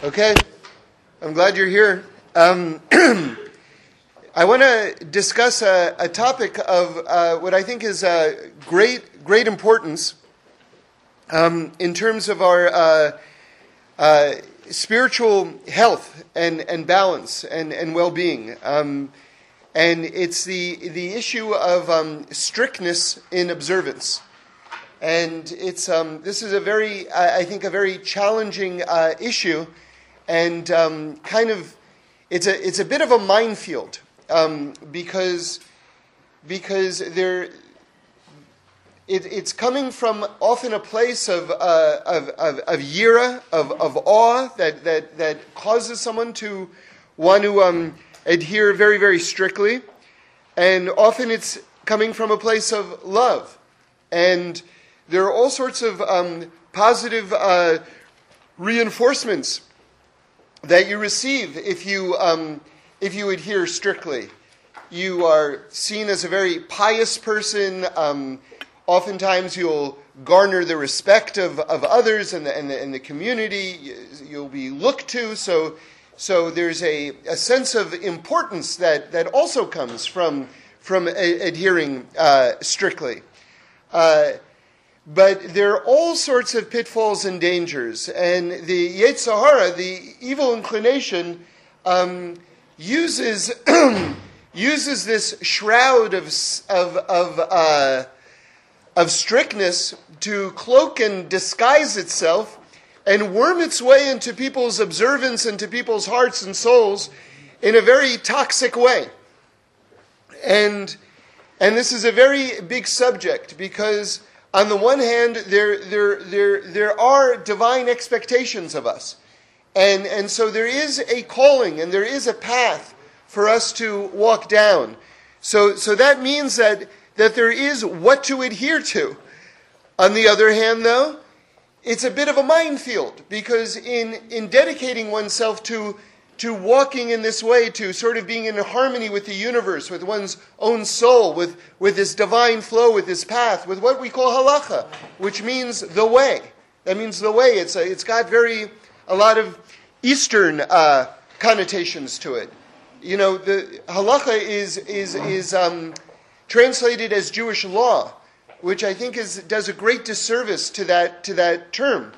Okay, I'm glad you're here. Um, I want to discuss a, a, topic of uh, what I think is uh, great, great importance um, in terms of our uh, uh spiritual health and, and balance and, and well-being. Um, and it's the, the issue of um, strictness in observance. And it's, um, this is a very, I think, a very challenging uh, issue and um, kind of it's a it's a bit of a minefield um, because because there it, it's coming from often a place of uh, of, of, of yira of, of awe that, that that causes someone to want to um, adhere very very strictly, and often it's coming from a place of love, and there are all sorts of um, positive uh, reinforcements that you receive if you, um, if you adhere strictly. You are seen as a very pious person. Um, oftentimes, you'll garner the respect of, of others and the, and, the, and the community. You'll be looked to. So, so there's a, a sense of importance that, that also comes from, from a, adhering uh, strictly. Uh, but there are all sorts of pitfalls and dangers. And the Yetzer Hara, the evil inclination, um, uses, uses this shroud of, of, of, uh, of strictness to cloak and disguise itself and worm its way into people's observance into people's hearts and souls in a very toxic way. And, and this is a very big subject because on the one hand, there, there, there, there are divine expectations of us. And, and so there is a calling and there is a path for us to walk down. So, so that means that, that there is what to adhere to. On the other hand, though, it's a bit of a minefield because in, in dedicating oneself to to walking in this way, to sort of being in harmony with the universe, with one's own soul, with, with this divine flow, with this path, with what we call halacha, which means the way. That means the way. It's, a, it's got very, a lot of Eastern uh, connotations to it. You know, the halacha is, is, is um, translated as Jewish law, which I think is, does a great disservice to that, to that term,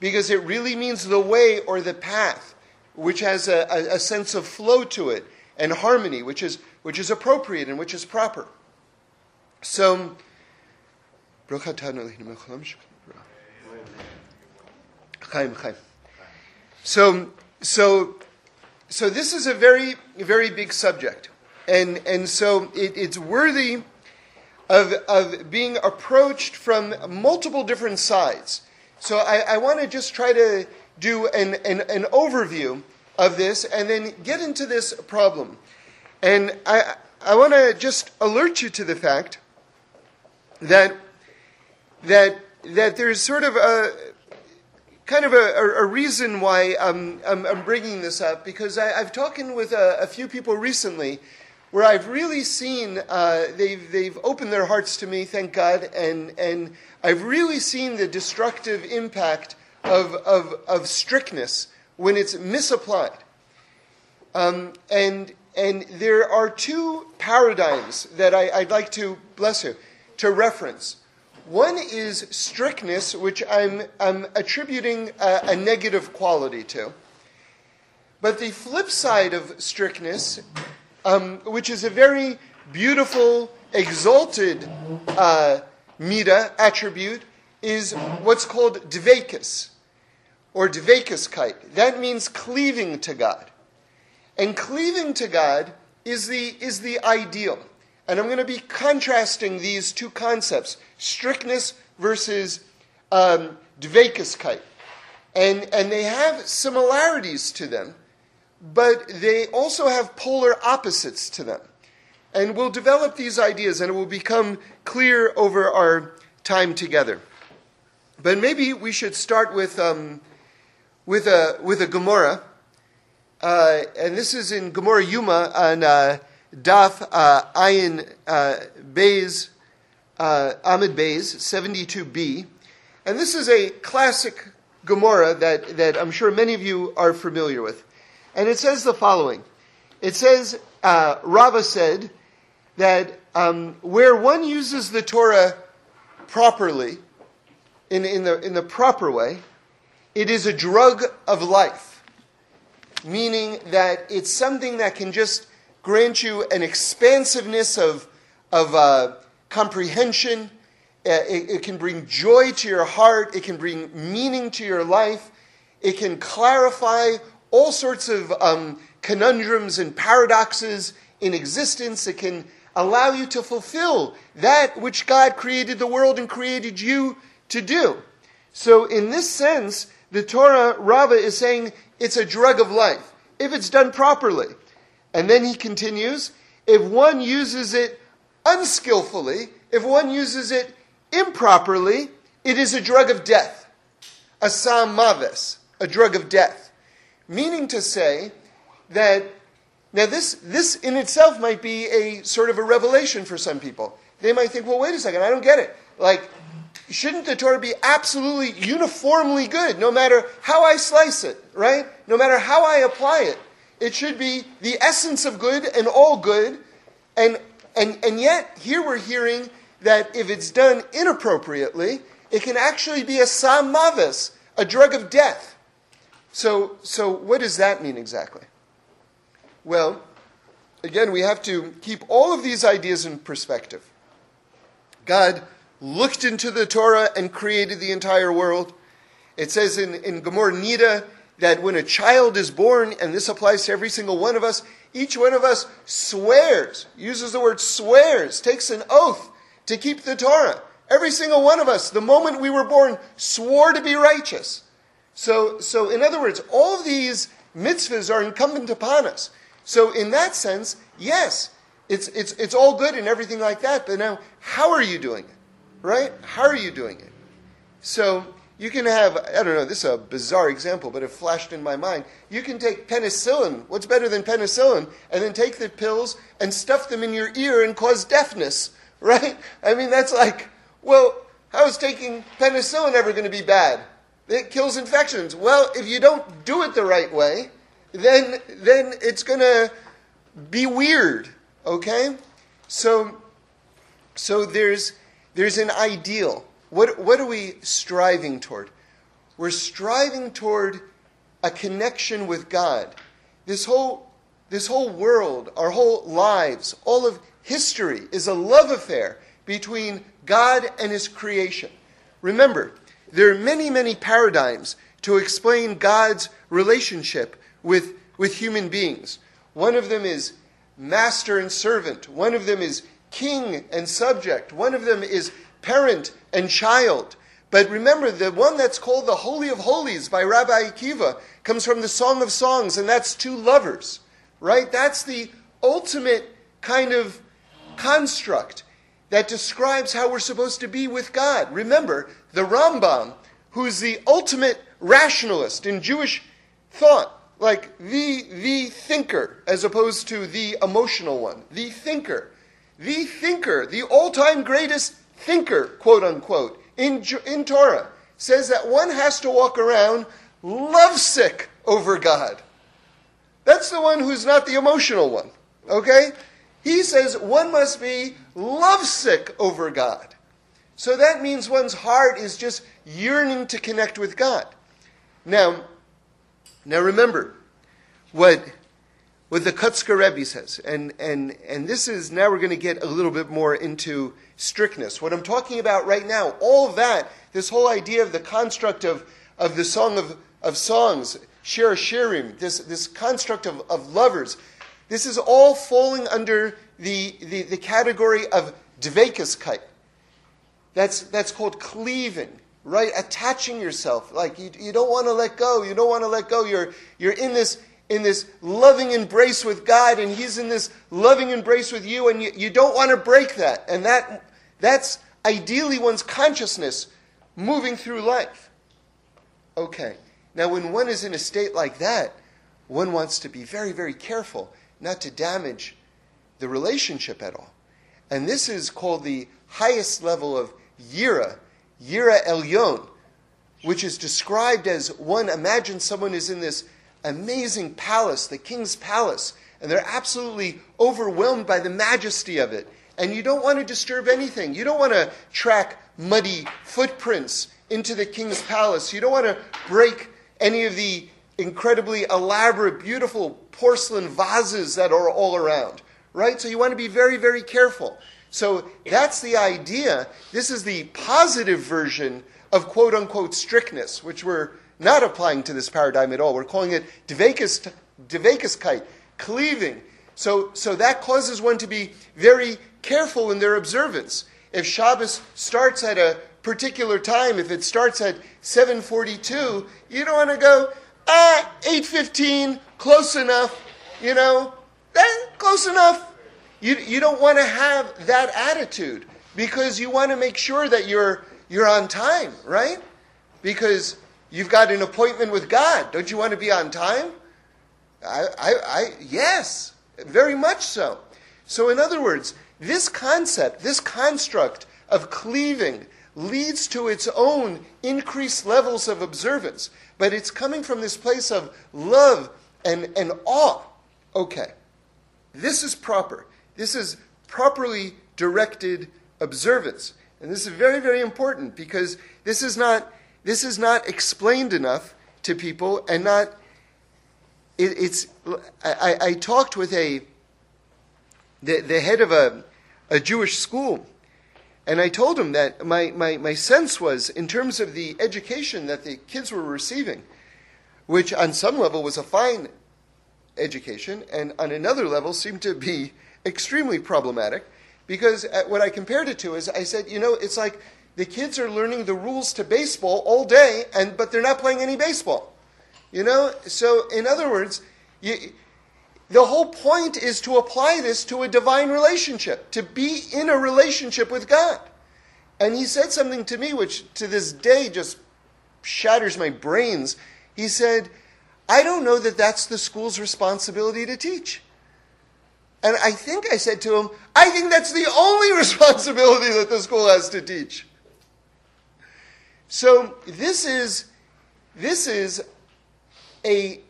because it really means the way or the path which has a, a, sense of flow to it and harmony, which is, which is appropriate and which is proper. So, so, so, so this is a very, very big subject, and and so it, it's worthy of of being approached from multiple different sides. So I, I want to just try to do an, an, an overview of this and then get into this problem. And I, I want to just alert you to the fact that, that, that there's sort of a kind of a, a reason why I'm, I'm, bringing this up because I, have talked with a, a, few people recently where I've really seen uh, they've, they've opened their hearts to me, thank God, and, and I've really seen the destructive impact of, of, of strictness when it's misapplied. Um, and, and there are two paradigms that I, would like to, bless you, to reference. One is strictness, which I'm, I'm attributing a, a negative quality to. But the flip side of strictness, um, which is a very beautiful, exalted uh, mida attribute, is what's called dvekus or dvekuskite. That means cleaving to God. And cleaving to God is the, is the ideal. And I'm going to be contrasting these two concepts strictness versus um, dvekuskite. And, and they have similarities to them, but they also have polar opposites to them. And we'll develop these ideas and it will become clear over our time together. But maybe we should start with um, with a with a Gemara, uh, and this is in Gemara Yuma on uh, Daf uh, Ayin uh, Beis uh, Amud Beis seventy two B, and this is a classic Gemara that, that I'm sure many of you are familiar with. And it says the following. It says, uh, Rava said that um, where one uses the Torah properly, in, in, the, in the proper way, it is a drug of life. Meaning that it's something that can just grant you an expansiveness of, of uh, comprehension. Uh, it, it can bring joy to your heart. It can bring meaning to your life. It can clarify all sorts of um, conundrums and paradoxes in existence. It can allow you to fulfill that which God created the world and created you to do. So, in this sense, the Torah Rava is saying it's a drug of life if it's done properly. And then he continues if one uses it unskillfully, if one uses it improperly, it is a drug of death, a samaves, a drug of death. Meaning to say that now this this in itself might be a sort of a revelation for some people. They might think, well, wait a second, I don't get it. Like, shouldn't the Torah be absolutely uniformly good, no matter how I slice it, right? No matter how I apply it. It should be the essence of good and all good. And, and, and yet, here we're hearing that if it's done inappropriately, it can actually be a samavis, a drug of death. So, so what does that mean exactly? Well, again, we have to keep all of these ideas in perspective. God looked into the Torah and created the entire world. It says in, in Gemara Nida that when a child is born, and this applies to every single one of us, each one of us swears, uses the word swears, takes an oath to keep the Torah. Every single one of us, the moment we were born, swore to be righteous. So, so in other words, all these mitzvahs are incumbent upon us. So, in that sense, yes, it's, it's, it's all good and everything like that, but now, how are you doing it? Right? How are you doing it? So, you can have, I don't know, this is a bizarre example, but it flashed in my mind. You can take penicillin, what's better than penicillin, and then take the pills and stuff them in your ear and cause deafness, right? I mean, that's like, well, how is taking penicillin ever going to be bad? It kills infections. Well, if you don't do it the right way, then then it's going to be weird, okay? So so there's there's an ideal. What what are we striving toward? We're striving toward a connection with God. This whole this whole world, our whole lives, all of history is a love affair between God and his creation. Remember, there are many, many paradigms to explain God's relationship with, with human beings. One of them is master and servant, one of them is king and subject, one of them is parent and child. But remember, the one that's called the Holy of Holies by Rabbi Akiva comes from the Song of Songs, and that's two lovers, right? That's the ultimate kind of construct that describes how we're supposed to be with God. Remember, the Rambam, who's the ultimate rationalist in Jewish thought, like the the thinker as opposed to the emotional one the thinker the thinker the all-time greatest thinker quote unquote in in torah says that one has to walk around lovesick over god. That's the one who's not the emotional one okay? He says one must be lovesick over god. So that means one's heart is just yearning to connect with god. Now now remember, what, what the Kotzker Rebbe says, and, and, and this is, now we're going to get a little bit more into strictness. What I'm talking about right now, all of that, this whole idea of the construct of, of the Song of, of Songs, Shir Shirim, this, this construct of, of lovers, this is all falling under the, the, the category of Dveikuskite. That's, that's called cleaving right? Attaching yourself. Like you, you don't want to let go. You don't want to let go. You're, you're in this in this loving embrace with God and he's in this loving embrace with you and you, you don't want to break that. And that that's ideally one's consciousness moving through life. Okay. Now when one is in a state like that, one wants to be very, very careful not to damage the relationship at all. And this is called the highest level of yira, Yira Elyon, which is described as one, imagine someone is in this amazing palace, the king's palace, and they're absolutely overwhelmed by the majesty of it. And you don't want to disturb anything. You don't want to track muddy footprints into the king's palace. You don't want to break any of the incredibly elaborate, beautiful porcelain vases that are all around, right? So you want to be very, very careful. So that's the idea. This is the positive version of quote unquote strictness, which we're not applying to this paradigm at all. We're calling it Dveikus, cleaving. So, so that causes one to be very careful in their observance. If Shabbos starts at a particular time, if it starts at 7:42, you don't want to go ah 8:15, close enough, you know, eh, close enough. You, you don't want to have that attitude because you want to make sure that you're you're on time, right? Because you've got an appointment with God. Don't you want to be on time? I, I, I yes, very much so. So, in other words, this concept, this construct of cleaving leads to its own increased levels of observance, but it's coming from this place of love and, and awe. Okay, this is proper. This is properly directed observance. And this is very, very important because this is not, this is not explained enough to people and not, it, it's, I, I talked with a, the, the head of a, a Jewish school and I told him that my, my, my sense was, in terms of the education that the kids were receiving, which on some level was a fine education, and on another level seemed to be extremely problematic, because uh, what I compared it to is I said, you know, it's like the kids are learning the rules to baseball all day, and but they're not playing any baseball. You know, so in other words, you, the whole point is to apply this to a divine relationship, to be in a relationship with God. And he said something to me which to this day just shatters my brains. He said, I don't know that that's the school's responsibility to teach. And I think I said to him, I think that's the only responsibility that the school has to teach. So this is this is a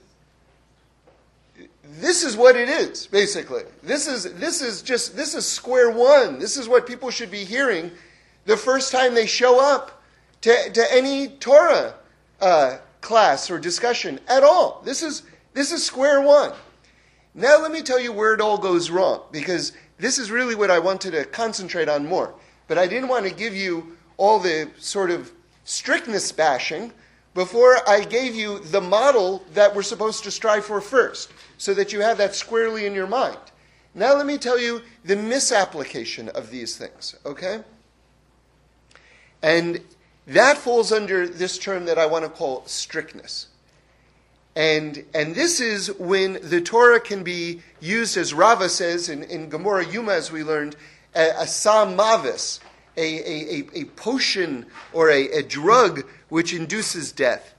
this is what it is, basically. This is, this is just, this is square one. This is what people should be hearing the first time they show up to, to any Torah uh, class or discussion at all. This is, this is square one. Now, let me tell you where it all goes wrong, because this is really what I wanted to concentrate on more. But I didn't want to give you all the sort of strictness bashing before I gave you the model that we're supposed to strive for first so that you have that squarely in your mind. Now, let me tell you the misapplication of these things, okay? And that falls under this term that I want to call strictness. And, and this is when the Torah can be used, as Rava says in, in Gemara Yuma, as we learned, a, a sam mavis, a, a, a, potion or a, a drug which induces death.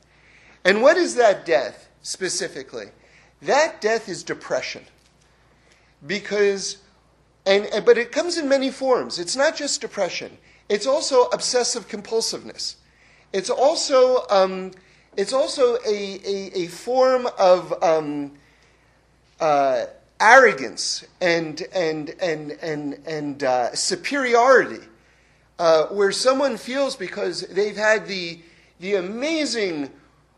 And what is that death specifically? That death is depression. Because, and, but it comes in many forms. It's not just depression, it's also obsessive compulsiveness. It's also, um, it's also a, a, a form of um, uh, arrogance and, and, and, and, and uh, superiority, uh, where someone feels because they've had the, the amazing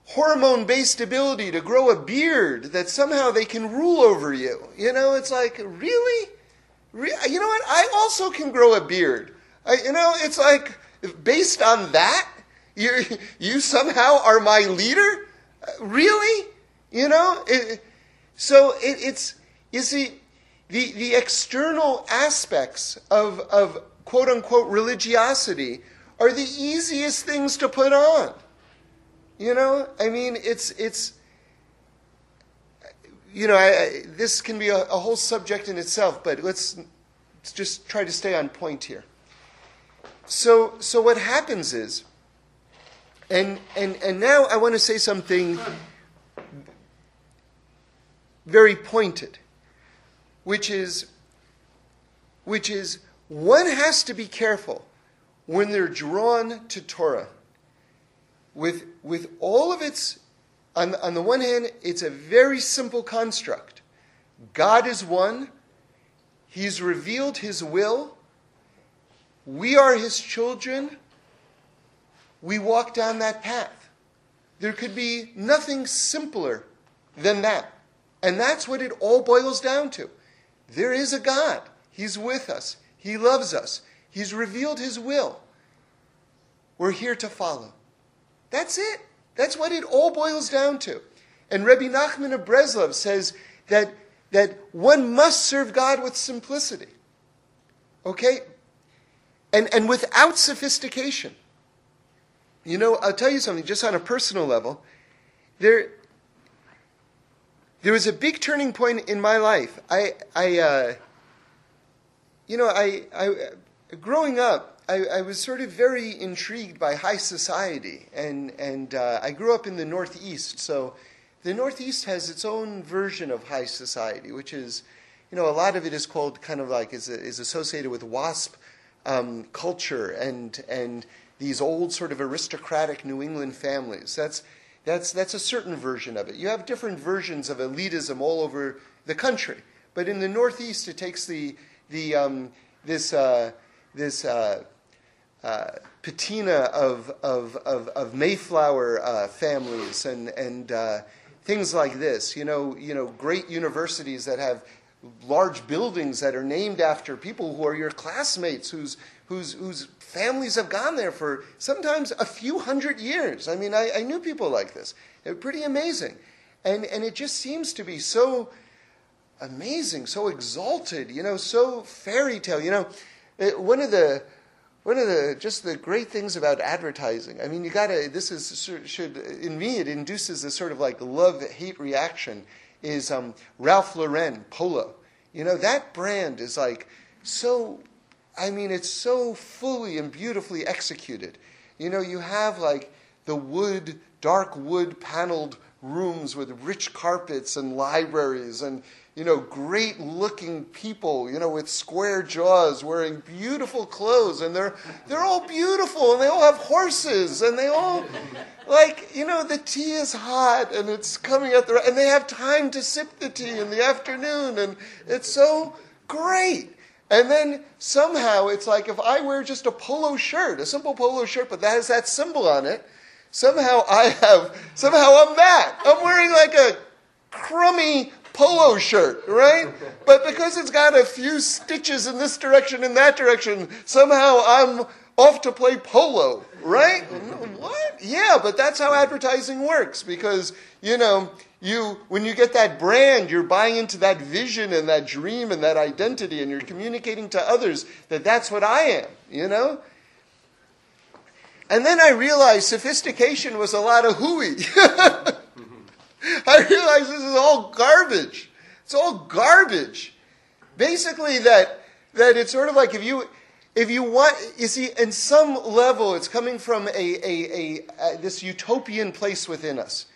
hormone based ability to grow a beard that somehow they can rule over you. You know, it's like, really? Re- you know what? I also can grow a beard. I, you know, it's like, based on that, you you somehow are my leader? Really? You know? It, so it, it's, you see, the, the external aspects of, of quote unquote religiosity are the easiest things to put on. You know, I mean, it's it's. You know, I, I, this can be a, a, whole subject in itself, but let's, let's just try to stay on point here. So, so what happens is, and and and now I want to say something very pointed, which is, which is one has to be careful when they're drawn to Torah with, with all of its, on, on the one hand, it's a very simple construct. God is one, He's revealed His will, we are His children, we walk down that path. There could be nothing simpler than that. And that's what it all boils down to. There is a God. He's with us. He loves us. He's revealed His will. We're here to follow. That's it. That's what it all boils down to. And Rabbi Nachman of Breslov says that, that one must serve God with simplicity. Okay? And, and without sophistication. You know, I'll tell you something, just on a personal level. There, there was a big turning point in my life. I, I uh, you know, I, I, growing up, I, I, was sort of very intrigued by high society, and and uh, I grew up in the Northeast, so the Northeast has its own version of high society, which is, you know, a lot of it is called kind of like is is associated with WASP um, culture and and these old sort of aristocratic New England families. That's that's that's a certain version of it. You have different versions of elitism all over the country, but in the Northeast, it takes the the um, this uh, this uh, uh, patina of, of, of, of Mayflower uh, families and, and uh, things like this. You know, you know, great universities that have large buildings that are named after people who are your classmates, whose, whose, whose families have gone there for sometimes a few hundred years. I mean, I, I knew people like this. They're pretty amazing. And, and it just seems to be so amazing, so exalted, you know, so fairy tale. You know, one of the one of the just the great things about advertising. I mean, you gotta. This is should in me it induces a sort of like love hate reaction. Is um, Ralph Lauren polo? You know that brand is like so. I mean, it's so fully and beautifully executed. You know, you have like the wood, dark wood paneled rooms with rich carpets and libraries and you know, great looking people, you know, with square jaws, wearing beautiful clothes, and they're they're all beautiful, and they all have horses, and they all like, you know, the tea is hot and it's coming at the and they have time to sip the tea in the afternoon, and it's so great. And then somehow it's like if I wear just a polo shirt, a simple polo shirt, but that has that symbol on it, somehow I have somehow I'm that. I'm wearing like a crummy polo shirt, right? But because it's got a few stitches in this direction and that direction, somehow I'm off to play polo, right? Mm, what? Yeah, but that's how advertising works because, you know, you when you get that brand, you're buying into that vision and that dream and that identity and you're communicating to others that that's what I am, you know? And then I realized sophistication was a lot of hooey. I realize this is all garbage. It's all garbage. Basically, that that it's sort of like if you if you want you see in some level it's coming from a, a, a, a this utopian place within us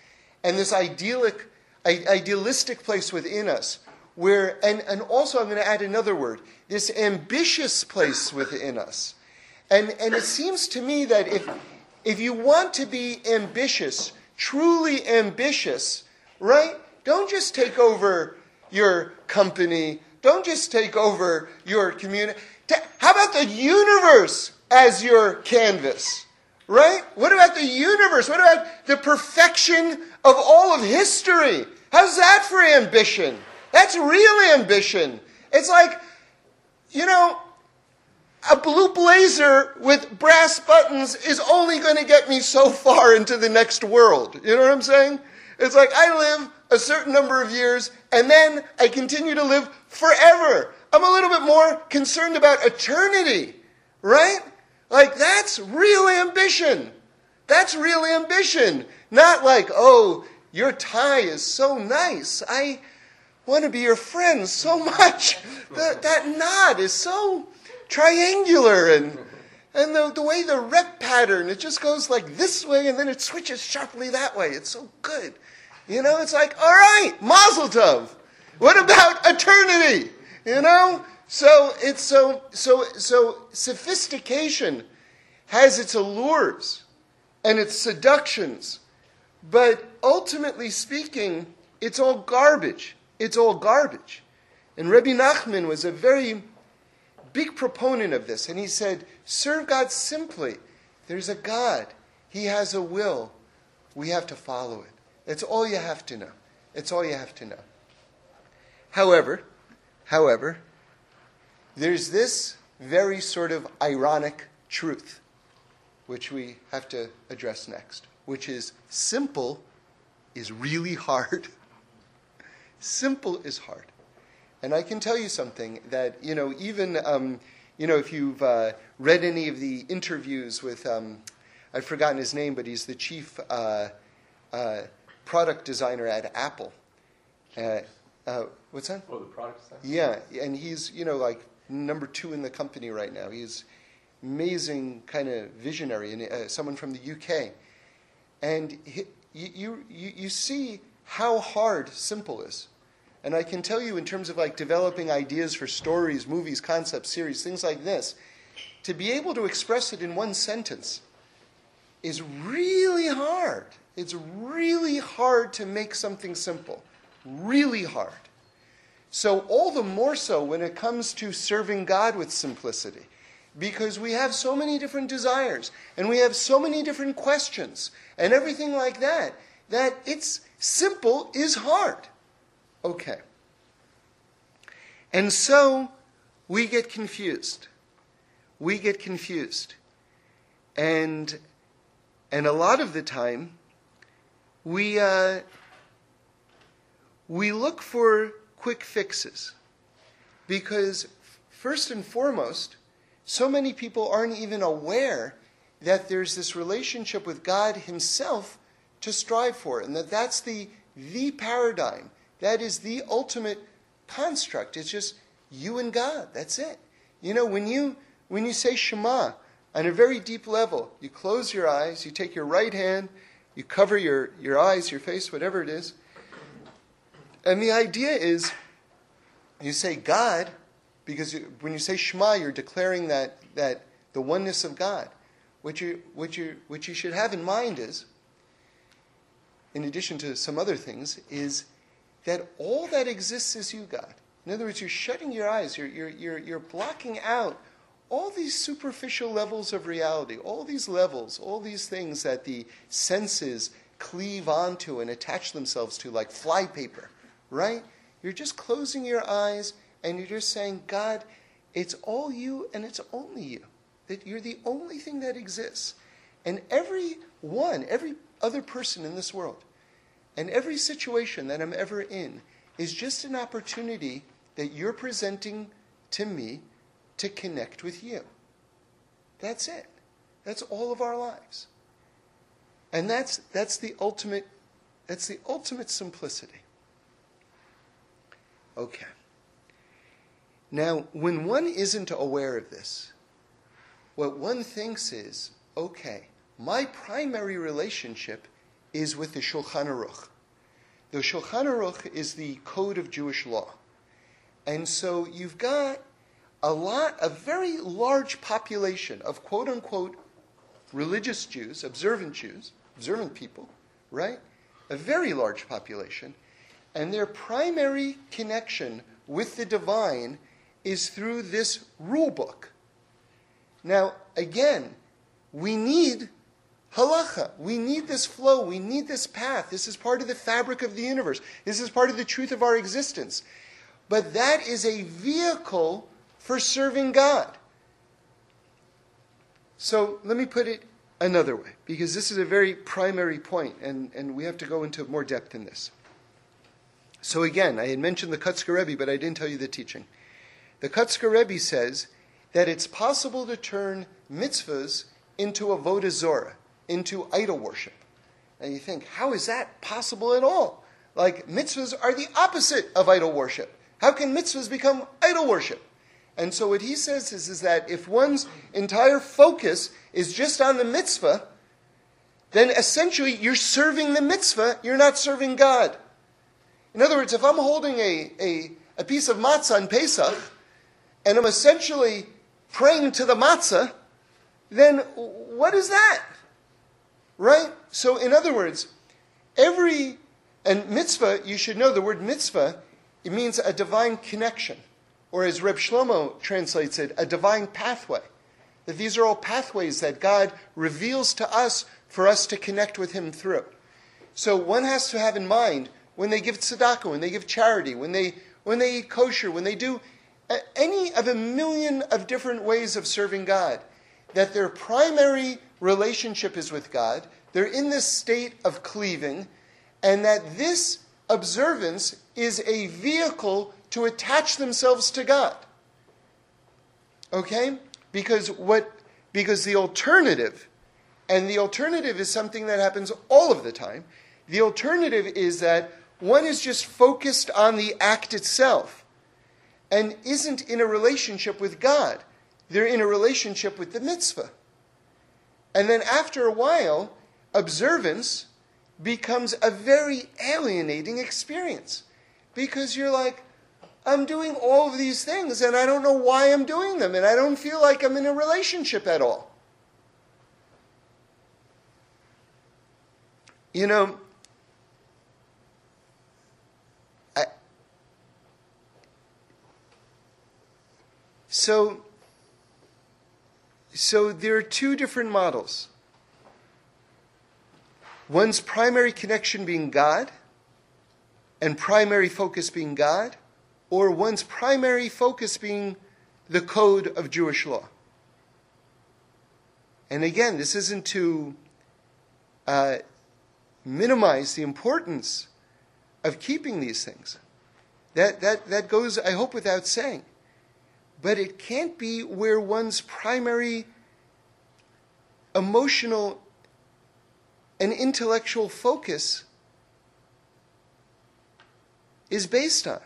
and this idyllic idealistic place within us where and, and also i'm going to add another word this ambitious place within us and and it seems to me that if if you want to be ambitious truly ambitious, right? Don't just take over your company. Don't just take over your community. How about the universe as your canvas? Right? What about the universe? What about the perfection of all of history? How's that for ambition? That's real ambition. It's like, you know, a blue blazer with brass buttons is only going to get me so far into the next world. You know what I'm saying? It's like I live a certain number of years and then I continue to live forever. I'm a little bit more concerned about eternity, right? Like that's real ambition. That's real ambition. Not like, oh, your tie is so nice. I want to be your friend so much. that, that knot is so triangular and and the, the way the rep pattern, it just goes like this way and then it switches sharply that way. It's so good. You know, it's like, all right, mazel tov. What about eternity? You know? So it's so so so sophistication has its allures. and its seductions. But ultimately speaking, it's all garbage. It's all garbage. And Rabbi Nachman was a very big proponent of this. And he said, Serve God simply. There's a God, He has a will. We have to follow it. It's all you have to know. It's all you have to know. However, however, there's this very sort of ironic truth, which we have to address next, which is simple is really hard. simple is hard. And I can tell you something that, you know, even, um, you know, if you've uh, read any of the interviews with, um, I've forgotten his name, but he's the chief uh, uh, product designer at Apple. Uh, uh, what's that? Oh, the product designer? Yeah, and he's, you know, like number two in the company right now. He's amazing kind of visionary, and uh, someone from the UK. And he, you, you, you see how hard simple is. And I can tell you, in terms of like developing ideas for stories, movies, concepts, series, things like this, to be able to express it in one sentence is really hard. It's really hard to make something simple. Really hard. So, all the more so when it comes to serving God with simplicity, because we have so many different desires and we have so many different questions and everything like that, that it's simple is hard. Okay. And so we get confused. We get confused. And, and a lot of the time, we, uh, we look for quick fixes. Because, first and foremost, so many people aren't even aware that there's this relationship with God Himself to strive for, and that that's the, the paradigm that is the ultimate construct. It's just you and God. That's it. You know, when you when you say Shema on a very deep level, you close your eyes, you take your right hand, you cover your, your eyes, your face, whatever it is. And the idea is you say God, because you, when you say Shema, you're declaring that, that the oneness of God. What you, what, you, what you should have in mind is, in addition to some other things, is that all that exists is you, God. In other words, you're shutting your eyes, you're, you're, you're, you're blocking out all these superficial levels of reality, all these levels, all these things that the senses cleave onto and attach themselves to like flypaper, right? You're just closing your eyes and you're just saying, God, it's all you and it's only you. That you're the only thing that exists. And every one, every other person in this world, and every situation that I'm ever in is just an opportunity that you're presenting to me to connect with you. That's it. That's all of our lives. And that's, that's the ultimate that's the ultimate simplicity. Okay. Now, when one isn't aware of this, what one thinks is, okay, my primary relationship is with the Shulchan Aruch. The Shulchan Aruch is the code of Jewish law. And so you've got a lot, a very large population of quote unquote religious Jews, observant Jews, observant people, right? A very large population. And their primary connection with the divine is through this rule book. Now, again, we need halacha. We need this flow. We need this path. This is part of the fabric of the universe. This is part of the truth of our existence. But that is a vehicle for serving God. So let me put it another way, because this is a very primary point, and, and we have to go into more depth in this. So again, I had mentioned the Kotzker Rebbe, but I didn't tell you the teaching. The Kotzker Rebbe says that it's possible to turn mitzvahs into a zorah into idol worship. And you think, how is that possible at all? Like, mitzvahs are the opposite of idol worship. How can mitzvahs become idol worship? And so what he says is, is that if one's entire focus is just on the mitzvah, then essentially you're serving the mitzvah, you're not serving God. In other words, if I'm holding a, a, a piece of matzah on Pesach, and I'm essentially praying to the matzah, then what is that? Right? So, in other words, every, and mitzvah, you should know the word mitzvah, it means a divine connection. Or as Reb Shlomo translates it, a divine pathway. That these are all pathways that God reveals to us for us to connect with Him through. So one has to have in mind when they give tzedakah, when they give charity, when they, when they eat kosher, when they do any of a million of different ways of serving God, that their primary relationship is with God, they're in this state of cleaving, and that this observance is a vehicle to attach themselves to God. Okay? Because what because the alternative and the alternative is something that happens all of the time. The alternative is that one is just focused on the act itself and isn't in a relationship with God. They're in a relationship with the mitzvah. And then after a while, observance becomes a very alienating experience because you're like, I'm doing all of these things and I don't know why I'm doing them and I don't feel like I'm in a relationship at all. You know, I, so so there are two different models. One's primary connection being God and primary focus being God, or one's primary focus being the code of Jewish law. And again, this isn't to uh, minimize the importance of keeping these things. That, that, that goes, I hope, without saying. But it can't be where one's primary emotional and intellectual focus is based on.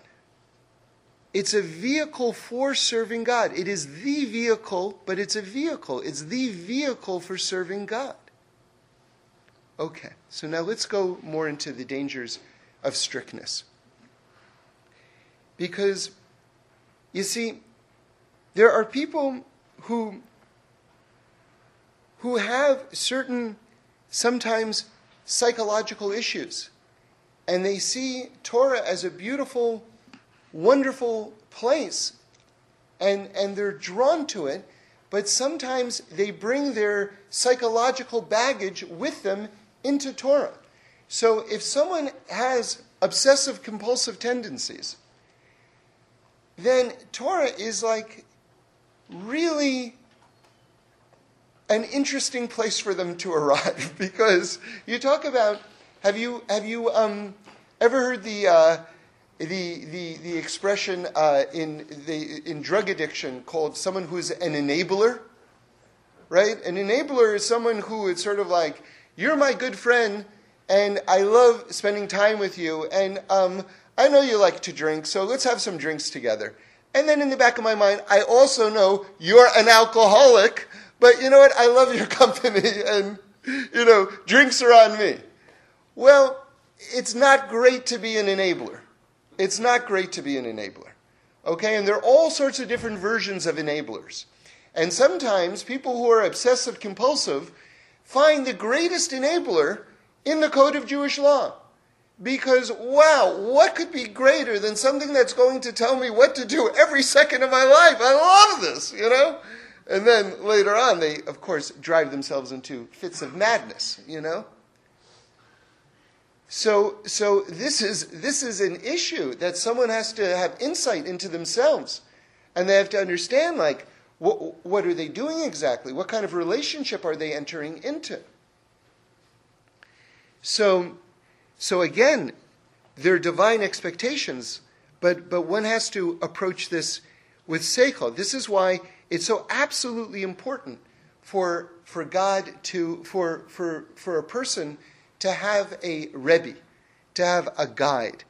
It's a vehicle for serving God. It is the vehicle, but it's a vehicle. It's the vehicle for serving God. Okay, so now let's go more into the dangers of strictness. Because, you see, there are people who, who have certain, sometimes psychological issues, and they see Torah as a beautiful, wonderful place, and, and they're drawn to it, but sometimes they bring their psychological baggage with them into Torah. So if someone has obsessive compulsive tendencies, then Torah is like really an interesting place for them to arrive because you talk about have you have you um, ever heard the uh, the, the the expression uh, in the in drug addiction called someone who's an enabler right an enabler is someone who is sort of like you're my good friend, and I love spending time with you, and um, I know you like to drink, so let's have some drinks together. And then in the back of my mind, I also know you're an alcoholic, but you know what? I love your company, and you know, drinks are on me. Well, it's not great to be an enabler. It's not great to be an enabler. Okay? And there are all sorts of different versions of enablers. And sometimes people who are obsessive compulsive find the greatest enabler in the code of Jewish law. Because, wow, what could be greater than something that's going to tell me what to do every second of my life? I love this, you know? And then later on, they, of course, drive themselves into fits of madness, you know? So, so this, is, this is an issue that someone has to have insight into themselves. And they have to understand, like, what, what are they doing exactly? What kind of relationship are they entering into? So, so again, they're divine expectations, but, but one has to approach this with seichel. This is why it's so absolutely important for, for God to, for, for, for a person to have a Rebbe, to have a guide.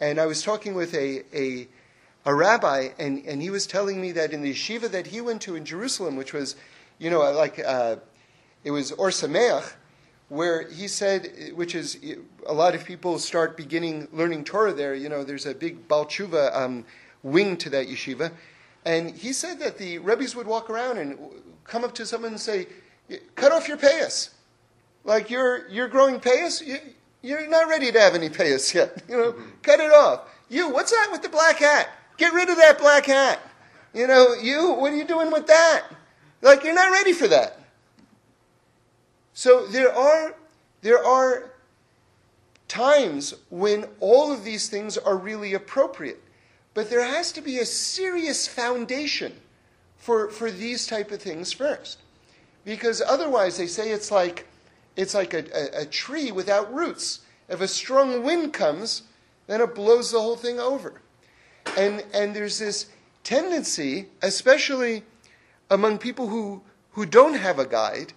And I was talking with a, a a rabbi, and, and he was telling me that in the yeshiva that he went to in Jerusalem, which was, you know, like uh, it was Or Sameach, where he said, which is a lot of people start beginning learning Torah there. You know, there's a big Baal Tshuva um, wing to that yeshiva, and he said that the rabbis would walk around and come up to someone and say, "Cut off your payas." Like you're you're growing payas, you, you're not ready to have any payas yet. You know, mm-hmm. cut it off. You, what's that with the black hat? Get rid of that black hat. You know, you, what are you doing with that? Like you're not ready for that. So there are there are times when all of these things are really appropriate. But there has to be a serious foundation for, for these type of things first. Because otherwise they say it's like it's like a, a, a tree without roots. If a strong wind comes, then it blows the whole thing over. And and there's this tendency, especially among people who, who don't have a guide,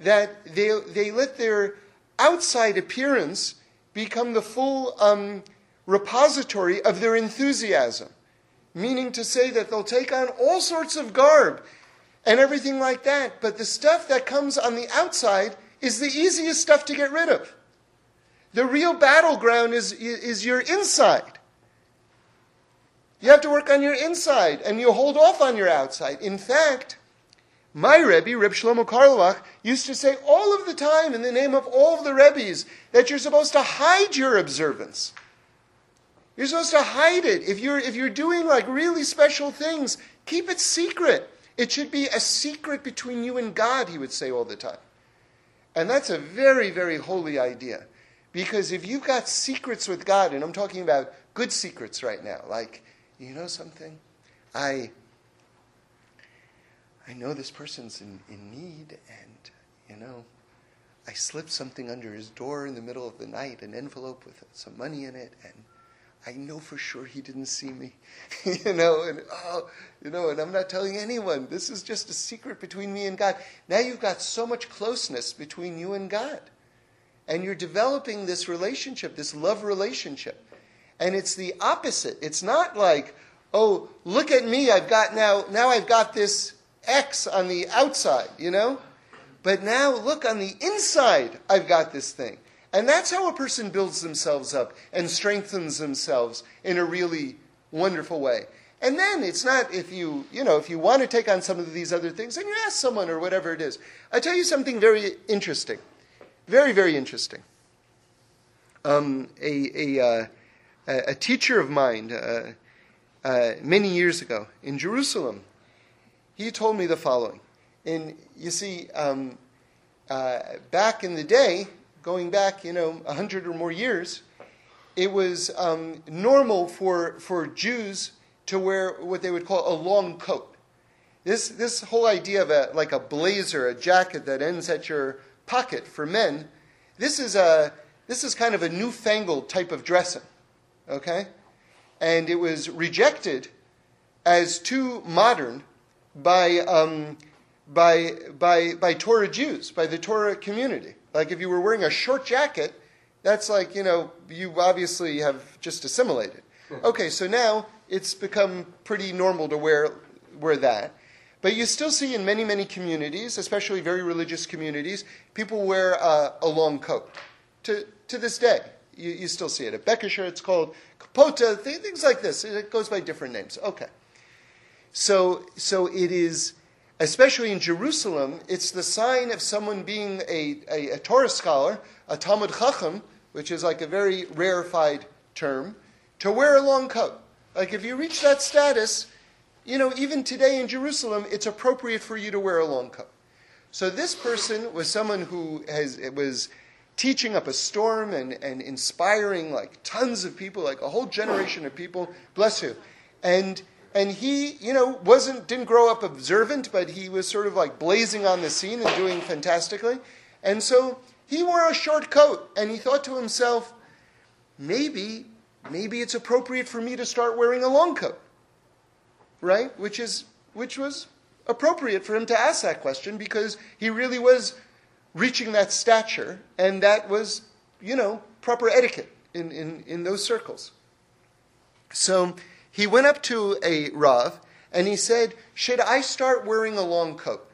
that they, they let their outside appearance become the full um, repository of their enthusiasm. Meaning to say that they'll take on all sorts of garb and everything like that, but the stuff that comes on the outside is the easiest stuff to get rid of. The real battleground is, is your inside. You have to work on your inside, and you hold off on your outside. In fact, my Rebbe, Reb Shlomo used to say all of the time in the name of all of the Rebbes that you're supposed to hide your observance. You're supposed to hide it. If you're, if you're doing like really special things, keep it secret. It should be a secret between you and God, he would say all the time. And that's a very, very holy idea. Because if you've got secrets with God, and I'm talking about good secrets right now, like, you know something? I I know this person's in, in need, and, you know, I slipped something under his door in the middle of the night, an envelope with some money in it, and I know for sure he didn't see me, you know, and oh, you know, and I'm not telling anyone. This is just a secret between me and God. Now you've got so much closeness between you and God. And you're developing this relationship, this love relationship. And it's the opposite. It's not like, oh, look at me, I've got now now I've got this X on the outside, you know? But now look on the inside, I've got this thing. And that's how a person builds themselves up and strengthens themselves in a really wonderful way. And then it's not if you, you know, if you want to take on some of these other things, then you ask someone or whatever it is. I tell you something very interesting. Very, very interesting. Um, a, a, uh, a, teacher of mine uh, uh, many years ago in Jerusalem he told me the following. And you see, um, uh, back in the day, going back, you know, a hundred or more years, it was um, normal for, for Jews to wear what they would call a long coat. This, this whole idea of a, like a blazer, a jacket that ends at your pocket for men, this is, a, this is kind of a newfangled type of dressing, okay? And it was rejected as too modern by, um, by, by, by Torah Jews, by the Torah community. Like if you were wearing a short jacket, that's like, you know, you obviously have just assimilated. Okay, so now it's become pretty normal to wear, wear that. But you still see in many, many communities, especially very religious communities, people wear uh, a long coat. To, to this day, you, you still see it. At bekishe, it's called kapota, things like this. It goes by different names. Okay. So, so it is, especially in Jerusalem, it's the sign of someone being a, a, a Torah scholar, a Talmid Chacham, which is like a very rarefied term, to wear a long coat. Like if you reach that status, you know, even today in Jerusalem, it's appropriate for you to wear a long coat. So this person was someone who has, was teaching up a storm and, and inspiring like tons of people, like a whole generation of people. Bless you. And and he, you know, wasn't didn't grow up observant, but he was sort of like blazing on the scene and doing fantastically. And so he wore a short coat, and he thought to himself, maybe, maybe it's appropriate for me to start wearing a long coat, right? Which is which was appropriate for him to ask that question because he really was reaching that stature, and that was, you know, proper etiquette in, in, in those circles. So he went up to a Rav and he said, Should I start wearing a long coat?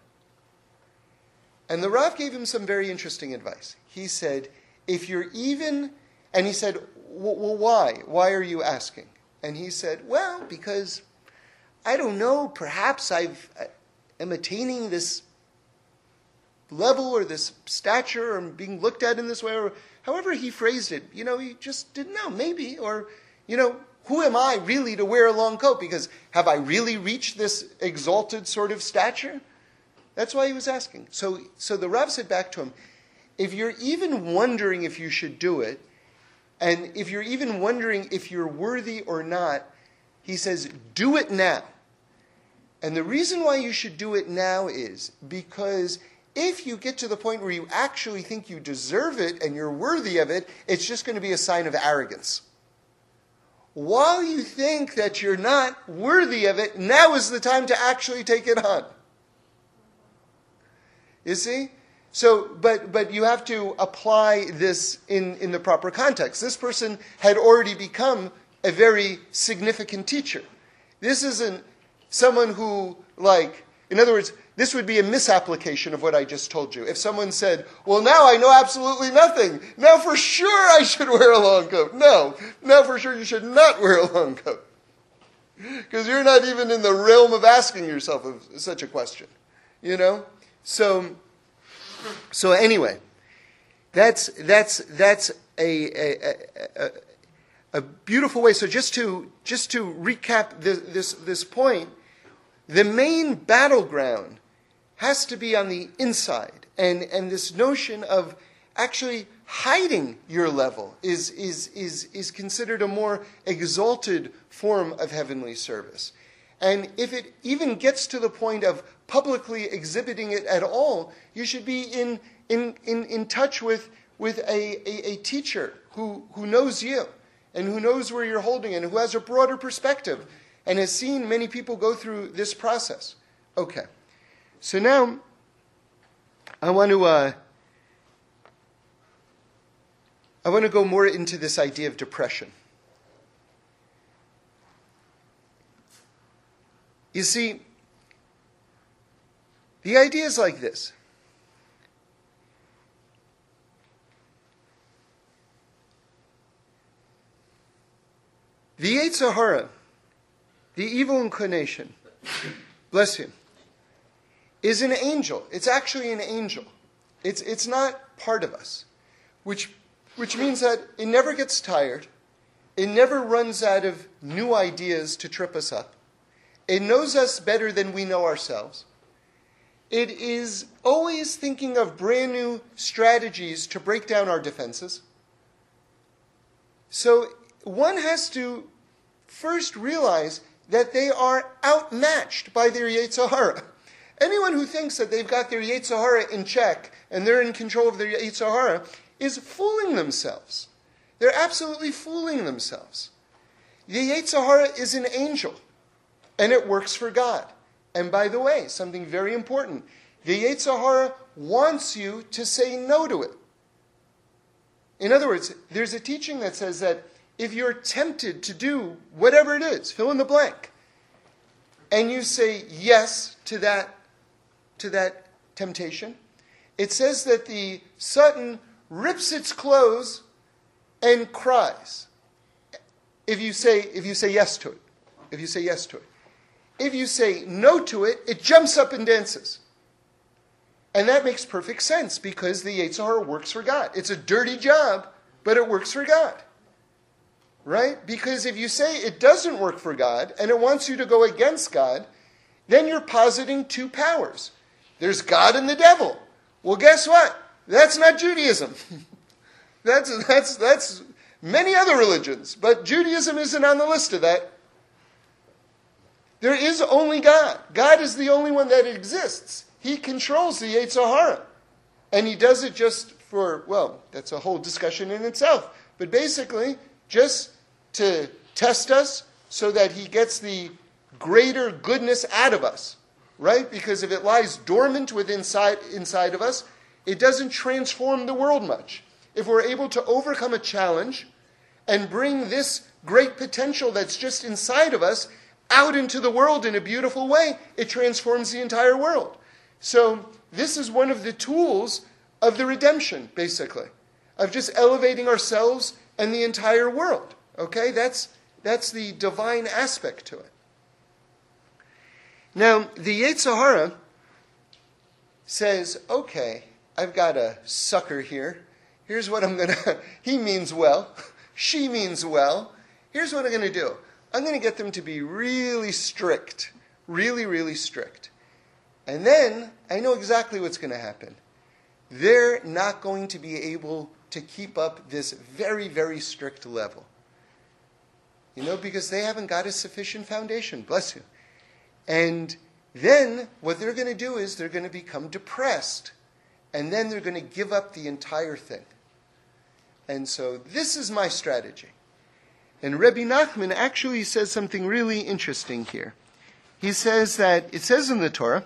And the Rav gave him some very interesting advice. He said, If you're even, and he said, Well, why? Why are you asking? And he said, Well, because I don't know, perhaps I've, I am attaining this level or this stature or being looked at in this way or however he phrased it. You know, he just didn't know, maybe. Or, you know, who am I really to wear a long coat? Because have I really reached this exalted sort of stature? That's why he was asking. So, so the Rav said back to him, if you're even wondering if you should do it, and if you're even wondering if you're worthy or not, he says, do it now. And the reason why you should do it now is because if you get to the point where you actually think you deserve it and you're worthy of it, it's just going to be a sign of arrogance. While you think that you're not worthy of it, now is the time to actually take it on. You see? So, but, but you have to apply this in, in the proper context. This person had already become a very significant teacher. This isn't someone who, like, in other words, this would be a misapplication of what I just told you. If someone said, Well, now I know absolutely nothing. Now for sure I should wear a long coat. No, now for sure you should not wear a long coat. Because you're not even in the realm of asking yourself such a question. You know? So, so anyway, that's, that's, that's a, a, a, a beautiful way. So just to, just to recap this, this, this point, the main battleground has to be on the inside. And, and this notion of actually hiding your level is, is, is, is considered a more exalted form of heavenly service. And if it even gets to the point of publicly exhibiting it at all, you should be in, in, in, in touch with, with a, a, a teacher who, who knows you and who knows where you're holding and who has a broader perspective and has seen many people go through this process. Okay. So now I want to uh, I want to go more into this idea of depression. You see, the idea is like this. The Yetzer Hara, the evil inclination, bless you, is an angel. It's actually an angel. It's, it's not part of us, which, which means that it never gets tired. It never runs out of new ideas to trip us up. It knows us better than we know ourselves. It is always thinking of brand new strategies to break down our defenses. So one has to first realize that they are outmatched by their Yetzer Hara. Anyone who thinks that they've got their Yetzer Hara in check and they're in control of their Yetzer Hara is fooling themselves. They're absolutely fooling themselves. The Yetzer is an angel, and it works for God. And by the way, something very important the Yetzer Hara wants you to say no to it. In other words, there's a teaching that says that if you're tempted to do whatever it is, fill in the blank, and you say yes to that, to that temptation, it says that the Satan rips its clothes and cries. If you say, if you say yes to it, if you say yes to it. If you say no to it, it jumps up and dances. And that makes perfect sense because the Yetzer Hara works for God. It's a dirty job, but it works for God. Right? Because if you say it doesn't work for God and it wants you to go against God, then you're positing two powers. There's God and the devil. Well, guess what? That's not Judaism. that's, that's, that's many other religions, but Judaism isn't on the list of that. There is only God. God is the only one that exists. He controls the Yetzer Hara. And he does it just for, well, that's a whole discussion in itself. But basically, just to test us so that he gets the greater goodness out of us, right? Because if it lies dormant within inside, inside of us, it doesn't transform the world much. If we're able to overcome a challenge and bring this great potential that's just inside of us out into the world in a beautiful way, it transforms the entire world. So, this is one of the tools of the redemption, basically, of just elevating ourselves and the entire world. Okay? That's, that's the divine aspect to it. Now, the Yetzer Hara says, okay, I've got a sucker here. Here's what I'm going to, he means well, she means well. Here's what I'm going to do I'm going to get them to be really strict, really, really strict. And then I know exactly what's going to happen. They're not going to be able to keep up this very, very strict level. You know, because they haven't got a sufficient foundation. Bless you. And then what they're going to do is they're going to become depressed. And then they're going to give up the entire thing. And so this is my strategy. And Rebbe Nachman actually says something really interesting here. He says that it says in the Torah,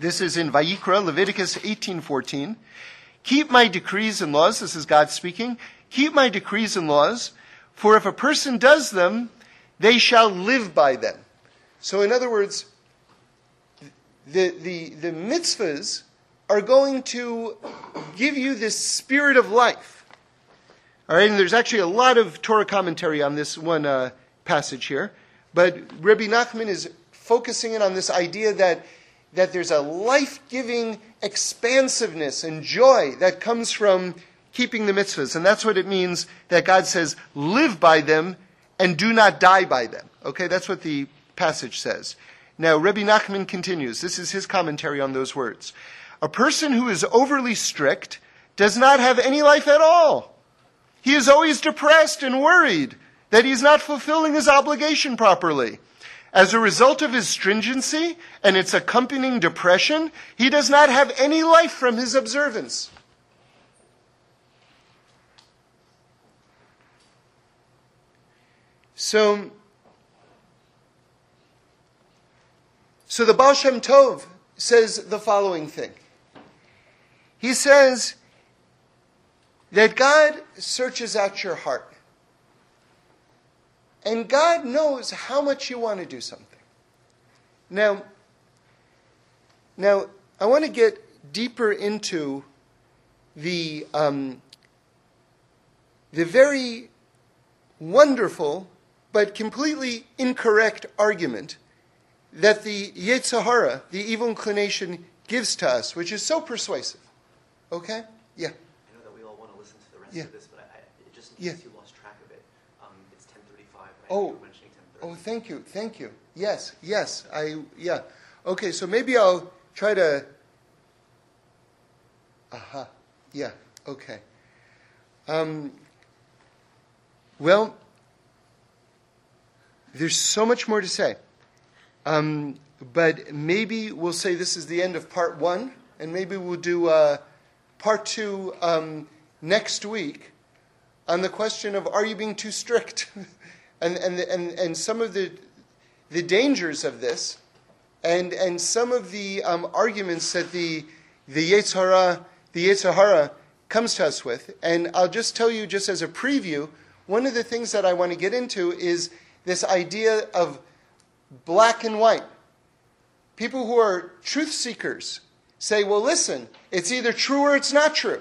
this is in Vayikra, Leviticus 18:14, keep my decrees and laws, this is God speaking, keep my decrees and laws, for if a person does them, they shall live by them. So in other words, the, the, the mitzvahs are going to give you this spirit of life. All right, and there's actually a lot of Torah commentary on this one uh, passage here, but Rabbi Nachman is focusing in on this idea that that there's a life-giving expansiveness and joy that comes from keeping the mitzvahs, and that's what it means that God says, "Live by them and do not die by them." Okay, that's what the passage says. Now, Rabbi Nachman continues. This is his commentary on those words. A person who is overly strict does not have any life at all. He is always depressed and worried that he is not fulfilling his obligation properly. As a result of his stringency and its accompanying depression, he does not have any life from his observance. So, so the Baal Shem Tov says the following thing. He says that God searches out your heart. And God knows how much you want to do something. Now, now I want to get deeper into the, um, the very wonderful but completely incorrect argument that the Yetzer Hara, the evil inclination, gives to us, which is so persuasive. Okay? Yeah. I know that we all want to listen to the rest Yeah. of this, but I, I, it just in Yeah. case you lost track of it, um, it's 10:35. Oh. you were mentioning 10:30. Oh, thank you, thank you. Yes, yes, I, yeah. Okay, so maybe I'll try to. Aha, yeah, okay. Um, well, there's so much more to say. Um, but maybe we'll say this is the end of part one, and maybe we'll do uh, part two um, next week on the question of are you being too strict? and, and, and, and some of the, the dangers of this, and, and some of the um, arguments that the, the Yetzer Hara, the Yetzer Hara comes to us with. And I'll just tell you, just as a preview, one of the things that I want to get into is this idea of black and white. People who are truth seekers say, well, listen, it's either true or it's not true.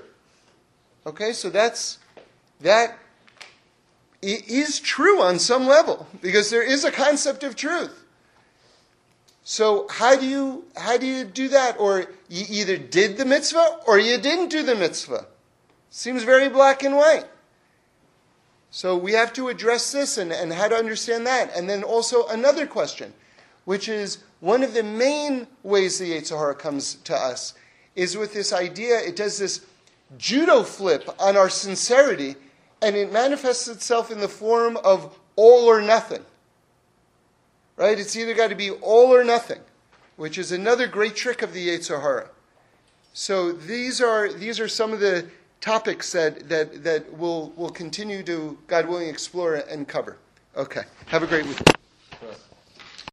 Okay, so that's that is true on some level because there is a concept of truth. So how do you how do you do that? Or you either did the mitzvah or you didn't do the mitzvah. Seems very black and white. So we have to address this and, and how to understand that. And then also another question, which is one of the main ways the Yetzer Hara comes to us is with this idea, it does this judo flip on our sincerity, and it manifests itself in the form of all or nothing. Right? It's either got to be all or nothing, which is another great trick of the Yetzer Hara. So these are these are some of the topics that that that we'll we'll continue to God willing explore and cover. Okay. Have a great week.